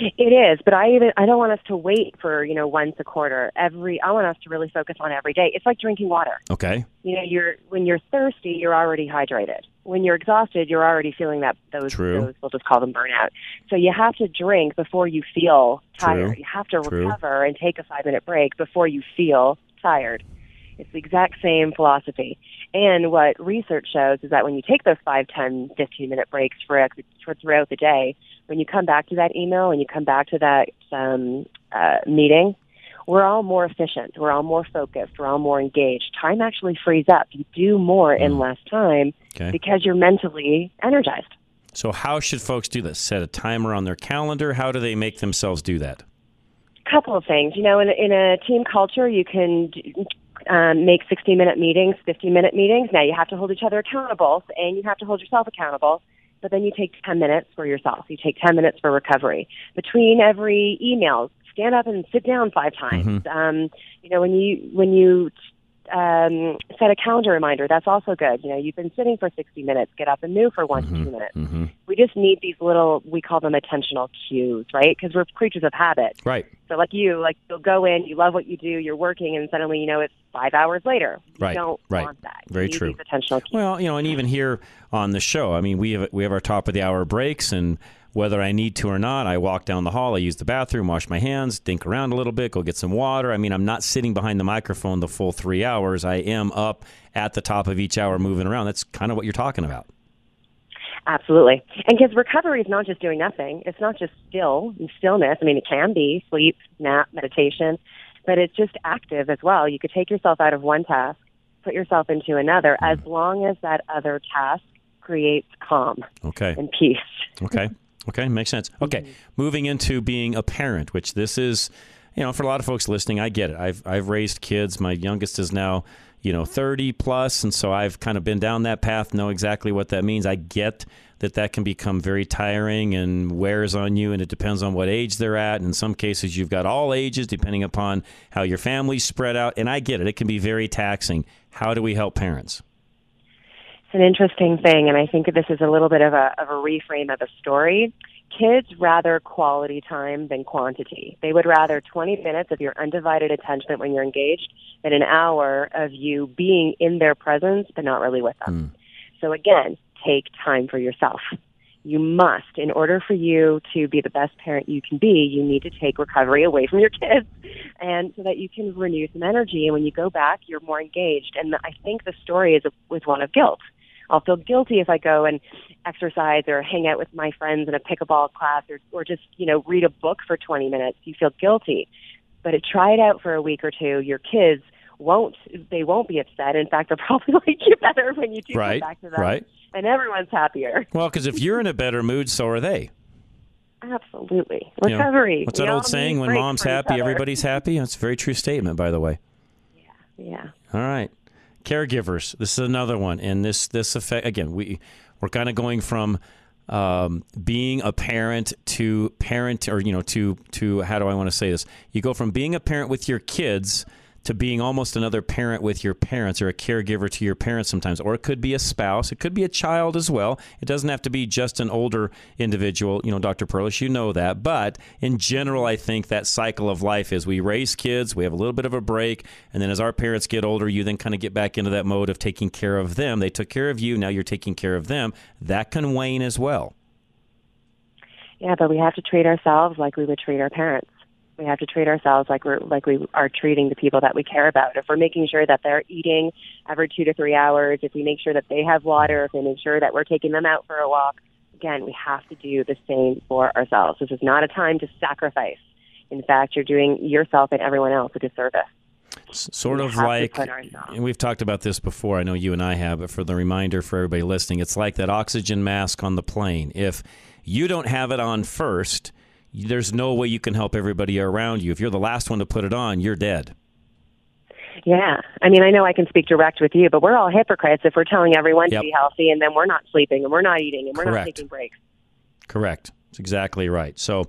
It is, but I even I don't want us to wait for you know once a quarter. Every I want us to really focus on every day. It's like drinking water. Okay. You know, you're when you're thirsty, you're already hydrated. When you're exhausted, you're already feeling that those those we'll just call them burnout. So you have to drink before you feel tired. True. You have to True. recover and take a five minute break before you feel tired. It's the exact same philosophy. And what research shows is that when you take those five, ten, fifteen minute breaks for, for throughout the day, when you come back to that email and you come back to that um, uh, meeting, we're all more efficient. We're all more focused. We're all more engaged. Time actually frees up. You do more in less time Mm. Okay. because you're mentally energized. So how should folks do this? Set a timer on their calendar. How do they make themselves do that? couple of things. You know, in, in a team culture, you can d- um, make 60 minute meetings, 50 minute meetings. Now, you have to hold each other accountable and you have to hold yourself accountable. But then you take 10 minutes for yourself. You take 10 minutes for recovery. Between every email, stand up and sit down five times. Um, you know, when you when you um, set a calendar reminder, that's also good. You know, you've been sitting for 60 minutes. Get up and move for one to two minutes. Mm-hmm. We just need these little, we call them attentional cues, right? Because we're creatures of habit. Right. So like you, like you'll go in, you love what you do, you're working, and suddenly you know it's five hours later. You Right, don't right. want that. Very true. These attentional cues. Well, you know, and even here on the show, I mean, we have we have our top of the hour breaks, and whether I need to or not, I walk down the hall, I use the bathroom, wash my hands, dink around a little bit, go get some water. I mean, I'm not sitting behind the microphone the full three hours. I am up at the top of each hour, moving around. That's kind of what you're talking about. Absolutely. And because recovery is not just doing nothing. It's not just still and stillness. I mean, it can be sleep, nap, meditation, but it's just active as well. You could take yourself out of one task, put yourself into another, hmm. as long as that other task creates calm Okay. and peace. Okay. Okay. Makes sense. Okay. Mm-hmm. Moving into being a parent, which this is, you know, for a lot of folks listening, I get it. I've I've raised kids. My youngest is now, you know, mm-hmm. 30 plus, and so I've kind of been down that path, know exactly what that means. I get that that can become very tiring and wears on you, and it depends on what age they're at. In some cases, you've got all ages, depending upon how your family's spread out, and I get it. It can be very taxing. How do we help parents? An interesting thing, and I think this is a little bit of a of a reframe of a story. Kids rather quality time than quantity. They would rather 20 minutes of your undivided attention when you're engaged than an hour of you being in their presence but not really with them. Hmm. So again, take time for yourself. You must, in order for you to be the best parent you can be, you need to take recovery away from your kids and so that you can renew some energy. And when you go back, you're more engaged. And I think the story is with one of guilt. I'll feel guilty if I go and exercise or hang out with my friends in a pickleball class or, or just, you know, read a book for 20 minutes. You feel guilty. But it, try it out for a week or two. Your kids won't, they won't be upset. In fact, they'll probably like you better when you do Right, come back to them. right. And everyone's happier. Well, because if you're in a better mood, so are they. Absolutely. You know, Recovery. what's that old saying? When mom's happy, everybody's happy. That's a very true statement, by the way. Yeah. Yeah. All right. Caregivers. This is another one, and this this effect again. We we're kind of going from um, being a parent to parent, or you know, to to how do I want to say this? You go from being a parent with your kids to being almost another parent with your parents or a caregiver to your parents sometimes. Or it could be a spouse, it could be a child as well. It doesn't have to be just an older individual. You know, Dr. Perlus, you know that. But in general, I think that cycle of life is we raise kids, we have a little bit of a break, and then as our parents get older, you then kind of get back into that mode of taking care of them. They took care of you, now you're taking care of them. That can wane as well. Yeah, but we have to treat ourselves like we would treat our parents. We have to treat ourselves like we're like we are treating the people that we care about. If we're making sure that they're eating every two to three hours, if we make sure that they have water, if we make sure that we're taking them out for a walk, again, we have to do the same for ourselves. This is not a time to sacrifice. In fact, you're doing yourself and everyone else a disservice. Sort We of like, and we've talked about this before. I know you and I have, but for the reminder for everybody listening, it's like that oxygen mask on the plane. If you don't have it on first, there's no way you can help everybody around you. If you're the last one to put it on, you're dead. Yeah. I mean, I know I can speak direct with you, but we're all hypocrites if we're telling everyone Yep. to be healthy and then we're not sleeping and we're not eating and we're not taking breaks. Correct. That's exactly right. So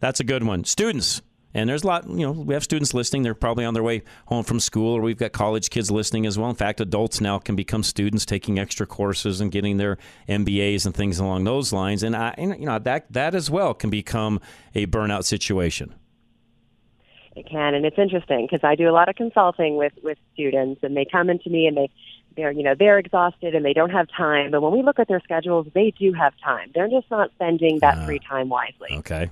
that's a good one. Students. And there's a lot, you know, we have students listening. They're probably on their way home from school, or we've got college kids listening as well. In fact, adults now can become students taking extra courses and getting their MBAs and things along those lines. And, I, and you know, that, that as well can become a burnout situation. It can, and it's interesting because I do a lot of consulting with with students, and they come into me and they they're you know they're exhausted and they don't have time. But when we look at their schedules, they do have time. They're just not spending that ah. free time wisely. Okay.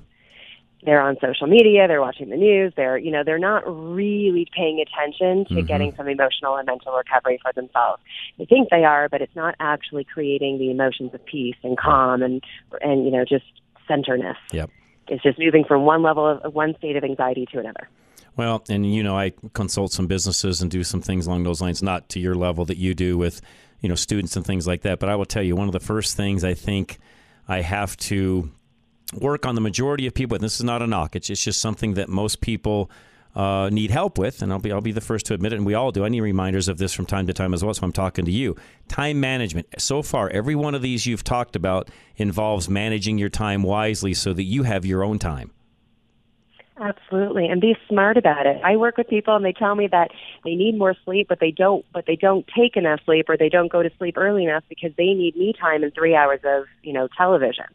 They're on social media, they're watching the news, they're you know they're not really paying attention to Mhm. getting some emotional and mental recovery for themselves. They think they are, but it's not actually creating the emotions of peace and calm and and you know just centerness. Yep. It's just moving from one level of one state of anxiety to another. Well, and you know, I consult some businesses and do some things along those lines, not to your level that you do with, you know, students and things like that. But I will tell you, one of the first things I think I have to work on the majority of people, and this is not a knock, it's, just something that most people uh, need help with, and I'll be I'll be the first to admit it, and we all do. I need reminders of this from time to time as well. So I'm talking to you. Time management. So far, every one of these you've talked about involves managing your time wisely so that you have your own time. Absolutely, and be smart about it. I work with people, and they tell me that they need more sleep, but they don't. But they don't take enough sleep, or they don't go to sleep early enough because they need me time and three hours of you know television.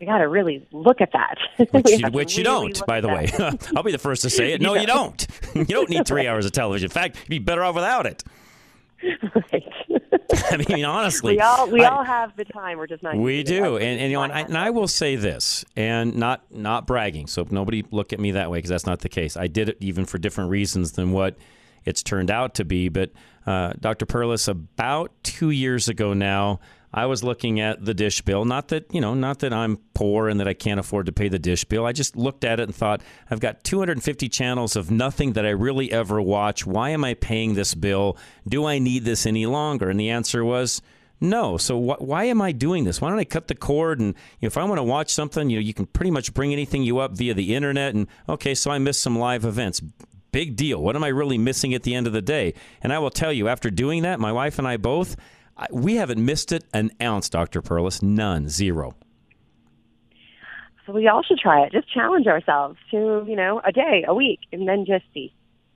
We got to really look at that. Which you, which you really don't, by the way. I'll be the first to say it. No, You don't. You don't need three hours of television. In fact, you'd be better off without it. I mean, honestly, we all we I- all have the time. We're just not. we do, and, and you know, and I, and I will say this, and not not bragging. So nobody look at me that way because that's not the case. I did it even for different reasons than what it's turned out to be. But uh, Dr. Perlus, about two years ago now, I was looking at the dish bill. Not that you know, not that I'm poor and that I can't afford to pay the dish bill. I just looked at it and thought, I've got 250 channels of nothing that I really ever watch. Why am I paying this bill? Do I need this any longer? And the answer was. No. So wh- why am I doing this? Why don't I cut the cord? And you know, if I want to watch something, you know, you can pretty much bring anything you up via the internet. And okay, so I missed some live events. Big deal. What am I really missing at the end of the day? And I will tell you, after doing that, my wife and I both, we haven't missed it an ounce, Doctor Perlus. None. Zero. So we all should try it. Just challenge ourselves to you know a day, a week, and then just see.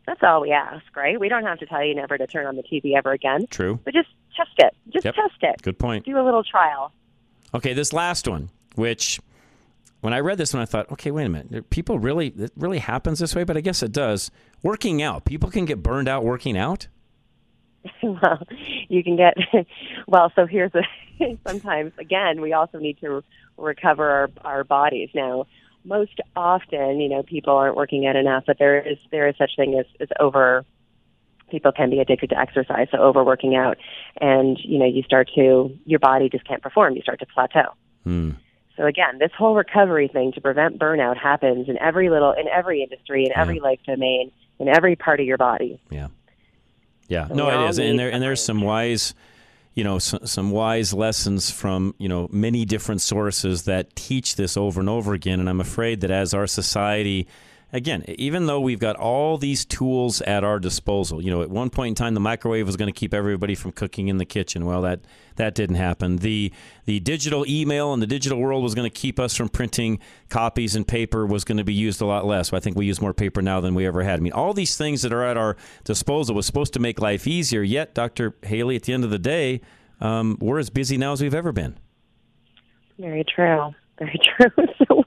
That's all we ask, right? We don't have to tell you never to turn on the TV ever again. True. But just test it. Just Yep. test it. Good point. Do a little trial. Okay, this last one, which when I read this one, I thought, okay, wait a minute. People really, it really happens this way, but I guess it does. Working out. People can get burned out working out. well, you can get well. So here's a sometimes again we also need to recover our, our bodies. Now, most often, you know, people aren't working out enough, but there is there is such thing as, as over. People can be addicted to exercise, so overworking out, and you know, you start to your body just can't perform. You start to plateau. Hmm. So again, this whole recovery thing to prevent burnout happens in every little, in every industry, in every life domain, in every part of your body. Yeah. Yeah, no, it and there and there's some wise, you know, some, some wise lessons from you know many different sources that teach this over and over again. And I'm afraid that as our society, again, even though we've got all these tools at our disposal, you know, at one point in time, the microwave was going to keep everybody from cooking in the kitchen. Well, that that didn't happen. The the digital email and the digital world was going to keep us from printing copies, and paper was going to be used a lot less. I think we use more paper now than we ever had. I mean, all these things that are at our disposal was supposed to make life easier. Yet, Dr. Haley, at the end of the day, um, we're as busy now as we've ever been. Very true. Very true. so,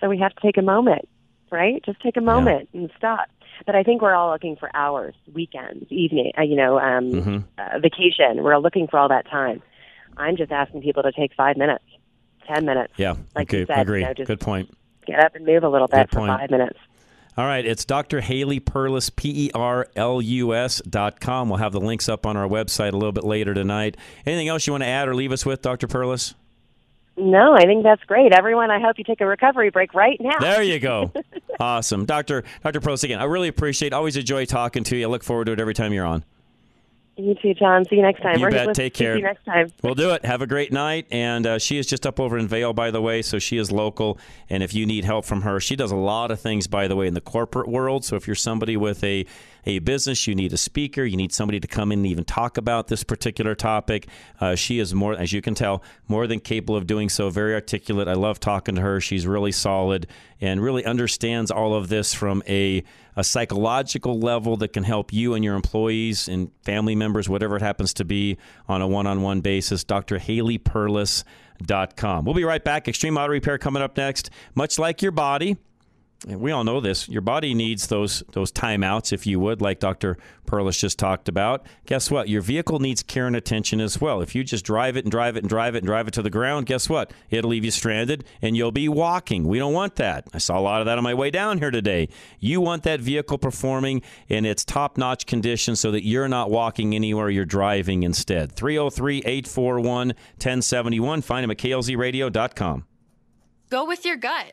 so we have to take a moment right? Just take a moment yeah. and stop. But I think we're all looking for hours, weekends, evening, uh, you know, um, mm-hmm. uh, vacation. We're looking for all that time. I'm just asking people to take five minutes, ten minutes. Yeah. Like okay. you said, Agree. You know, Good point. Get up and move a little bit for five minutes. All right, it's Dr. Haley Perlus, P E R L U S dot com. We'll have the links up on our website a little bit later tonight. Anything else you want to add or leave us with, Dr. Perlus? No, I think that's great. Everyone, I hope you take a recovery break right now. There you go. awesome. Dr. Dr. Perlus, again, I really appreciate Always enjoy talking to you. I look forward to it every time you're on. You too, John. See you next time. You We're bet. Take care. See you next time. We'll do it. Have a great night. And uh, she is just up over in Vail, by the way, so she is local. And if you need help from her, she does a lot of things, by the way, in the corporate world. So if you're somebody with a a business, you need a speaker, you need somebody to come in and even talk about this particular topic. Uh, she is more, as you can tell, more than capable of doing so. Very articulate. I love talking to her. She's really solid and really understands all of this from a a psychological level that can help you and your employees and family members, whatever it happens to be, on a one on one basis. Dr. Haley Perlus.com. We'll be right back. Extreme Auto Repair coming up next. Much like your body, we all know this. Your body needs those those timeouts, if you would, like Dr. Perlus just talked about. Guess what? Your vehicle needs care and attention as well. If you just drive it and drive it and drive it and drive it to the ground, guess what? It'll leave you stranded and you'll be walking. We don't want that. I saw a lot of that on my way down here today. You want that vehicle performing in its top notch condition so that you're not walking anywhere, you're driving instead. 303 841 1071. Find them at klzradio.com. Go with your gut.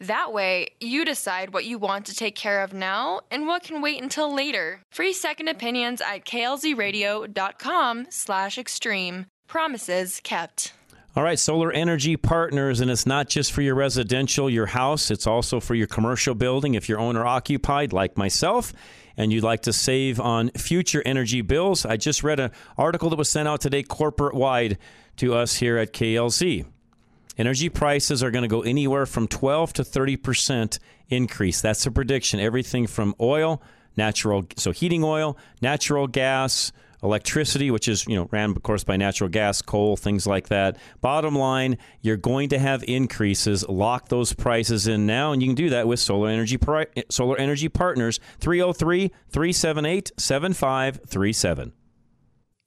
That way, you decide what you want to take care of now and what can wait until later. Free second opinions at klzradio.com slash extreme. Promises kept. All right, Solar Energy Partners, and it's not just for your residential, your house, it's also for your commercial building if you're owner occupied, like myself, and you'd like to save on future energy bills. I just read an article that was sent out today, corporate wide, to us here at KLZ. Energy prices are going to go anywhere from 12 to 30 percent increase. That's a prediction. Everything from oil, natural, so heating oil, natural gas, electricity, which is you know ran of course by natural gas, coal, things like that. Bottom line, you're going to have increases. Lock those prices in now, and you can do that with Solar Energy Solar Energy Partners 303-378-7537.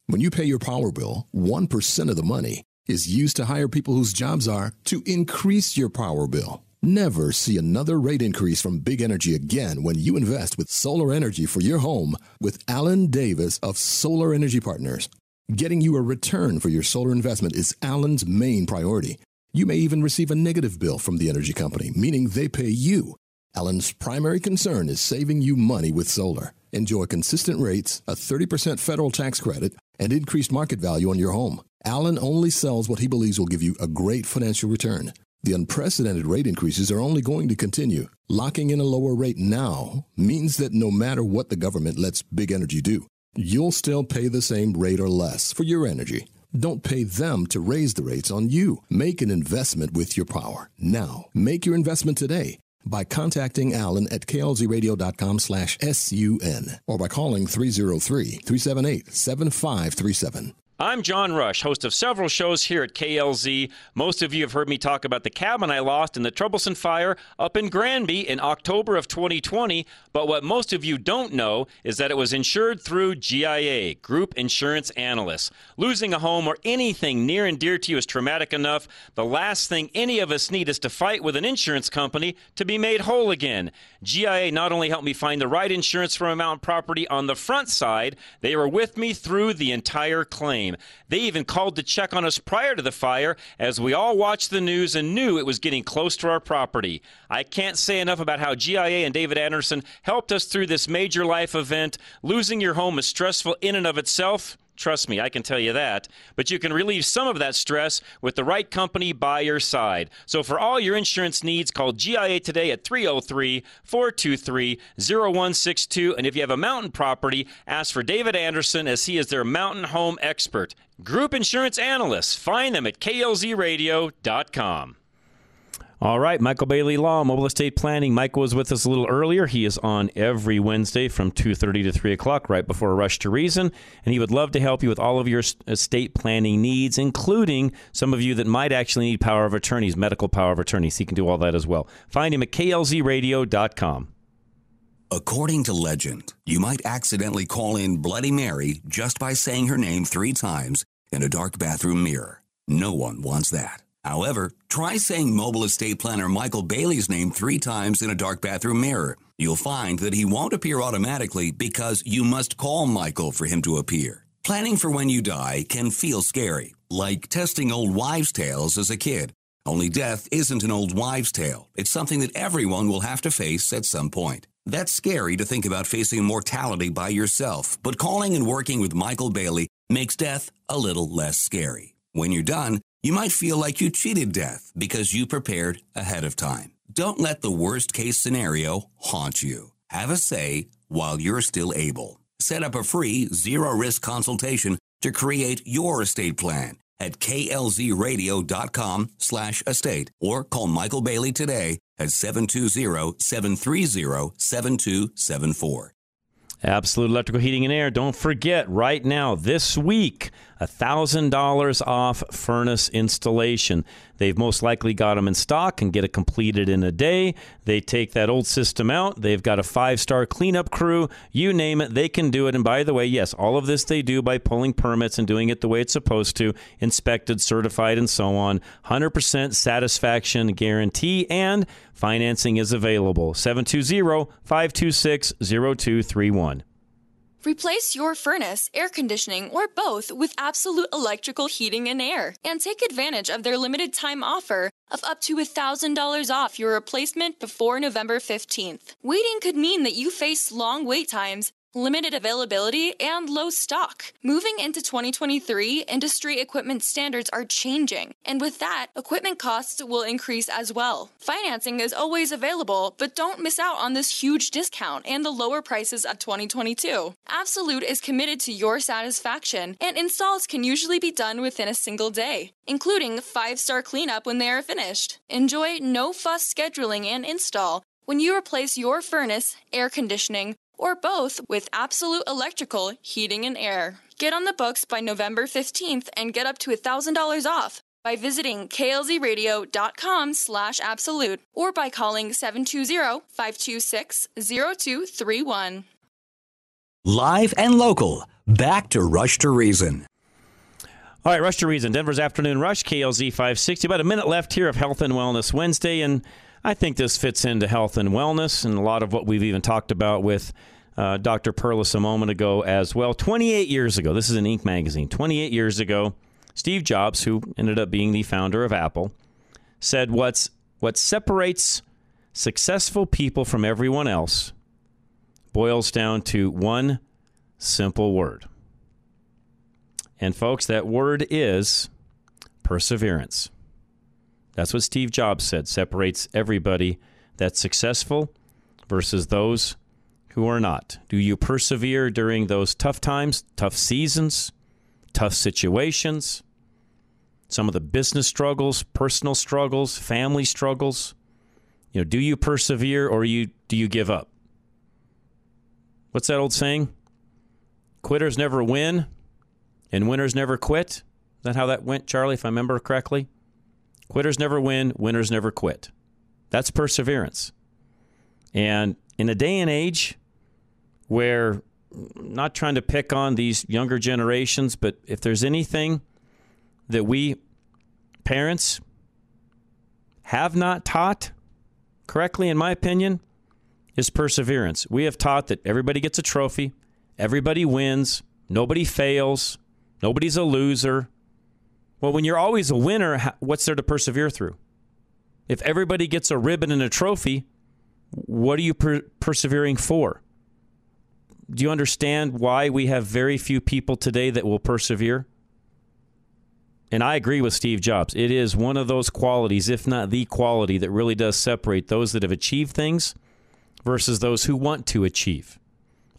When you pay your power bill, 1% of the money is used to hire people whose jobs are to increase your power bill. Never see another rate increase from Big Energy again when you invest with solar energy for your home with Alan Davis of Solar Energy Partners. Getting you a return for your solar investment is Alan's main priority. You may even receive a negative bill from the energy company, meaning they pay you. Alan's primary concern is saving you money with solar. Enjoy consistent rates, a 30% federal tax credit, and increased market value on your home. Alan only sells what he believes will give you a great financial return. The unprecedented rate increases are only going to continue. Locking in a lower rate now means that no matter what the government lets big energy do, you'll still pay the same rate or less for your energy. Don't pay them to raise the rates on you. Make an investment with your power. Now, make your investment today by contacting Alan at klzradio.com slash sun or by calling 303-378-7537. I'm John Rush, host of several shows here at KLZ. Most of you have heard me talk about the cabin I lost in the troublesome fire up in Granby in October of 2020. But what most of you don't know is that it was insured through GIA, Group Insurance Analysts. Losing a home or anything near and dear to you is traumatic enough. The last thing any of us need is to fight with an insurance company to be made whole again. GIA not only helped me find the right insurance for my mountain property on the front side, they were with me through the entire claim. They even called to check on us prior to the fire as we all watched the news and knew it was getting close to our property. I can't say enough about how GIA and David Anderson helped us through this major life event. Losing your home is stressful in and of itself. Trust me, I can tell you that. But you can relieve some of that stress with the right company by your side. So for all your insurance needs, call GIA today at 303 423 0162. And if you have a mountain property, ask for David Anderson as he is their mountain home expert. Group insurance analysts. Find them at klzradio.com. All right, Michael Bailey Law, Mobile Estate Planning. Michael was with us a little earlier. He is on every Wednesday from 2.30 to 3 o'clock, right before Rush to Reason. And he would love to help you with all of your estate planning needs, including some of you that might actually need power of attorneys, medical power of attorneys. He can do all that as well. Find him at klzradio.com. According to legend, you might accidentally call in Bloody Mary just by saying her name three times in a dark bathroom mirror. No one wants that. However, try saying mobile estate planner Michael Bailey's name three times in a dark bathroom mirror. You'll find that he won't appear automatically because you must call Michael for him to appear. Planning for when you die can feel scary, like testing old wives' tales as a kid. Only death isn't an old wives' tale. It's something that everyone will have to face at some point. That's scary to think about facing mortality by yourself, but calling and working with Michael Bailey makes death a little less scary. When you're done, you might feel like you cheated death because you prepared ahead of time. Don't let the worst case scenario haunt you. Have a say while you're still able. Set up a free zero risk consultation to create your estate plan at klzradio.com slash estate or call Michael Bailey today at 720-730-7274. Absolute Electrical Heating and Air. Don't forget, right now, this week, $1,000 off furnace installation. They've most likely got them in stock and get it completed in a day. They take that old system out. They've got a five star cleanup crew. You name it, they can do it. And by the way, yes, all of this they do by pulling permits and doing it the way it's supposed to, inspected, certified, and so on. 100% satisfaction guarantee and financing is available. 720 526 0231. Replace your furnace, air conditioning, or both with Absolute Electrical Heating and Air and take advantage of their limited time offer of up to $1,000 off your replacement before November 15th. Waiting could mean that you face long wait times limited availability, and low stock. Moving into 2023, industry equipment standards are changing, and with that, equipment costs will increase as well. Financing is always available, but don't miss out on this huge discount and the lower prices of 2022. Absolute is committed to your satisfaction, and installs can usually be done within a single day, including five star cleanup when they are finished. Enjoy no fuss scheduling and install when you replace your furnace, air conditioning, or both with Absolute Electrical Heating and Air. Get on the books by November 15th and get up to $1,000 off by visiting klzradio.com slash absolute or by calling 720-526-0231. Live and local. Back to Rush to Reason. All right, Rush to Reason. Denver's Afternoon Rush, KLZ 560. About a minute left here of Health and Wellness Wednesday, and I think this fits into health and wellness and a lot of what we've even talked about with uh, Dr. Perlus a moment ago as well. 28 years ago, this is an Inc. magazine. 28 years ago, Steve Jobs, who ended up being the founder of Apple, said what's what separates successful people from everyone else boils down to one simple word. And folks, that word is perseverance. That's what Steve Jobs said separates everybody that's successful versus those who are not. Do you persevere during those tough times, tough seasons, tough situations? Some of the business struggles, personal struggles, family struggles. You know, do you persevere or you do you give up? What's that old saying? Quitters never win, And winners never quit. Is that how that went, Charlie, if I remember correctly? Quitters never win, winners never quit. That's perseverance. And in a day and age where, not trying to pick on these younger generations, but if there's anything that we parents have not taught correctly, in my opinion, is perseverance. We have taught that everybody gets a trophy, everybody wins, nobody fails, nobody's a loser. Well, when you're always a winner, what's there to persevere through? If everybody gets a ribbon and a trophy, what are you per- persevering for? Do you understand why we have very few people today that will persevere? And I agree with Steve Jobs. It is one of those qualities, if not the quality, that really does separate those that have achieved things versus those who want to achieve.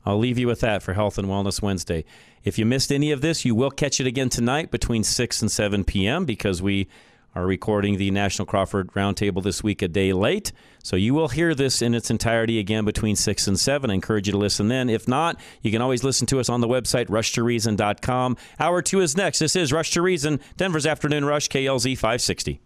I'll leave you with that for Health and Wellness Wednesday. If you missed any of this, you will catch it again tonight between 6 and 7 p.m. because we are recording the National Crawford Roundtable this week a day late. So you will hear this in its entirety again between 6 and 7. I encourage you to listen then. If not, you can always listen to us on the website, rushtoreason.com. Hour two is next. This is Rush to Reason, Denver's Afternoon Rush, KLZ 560.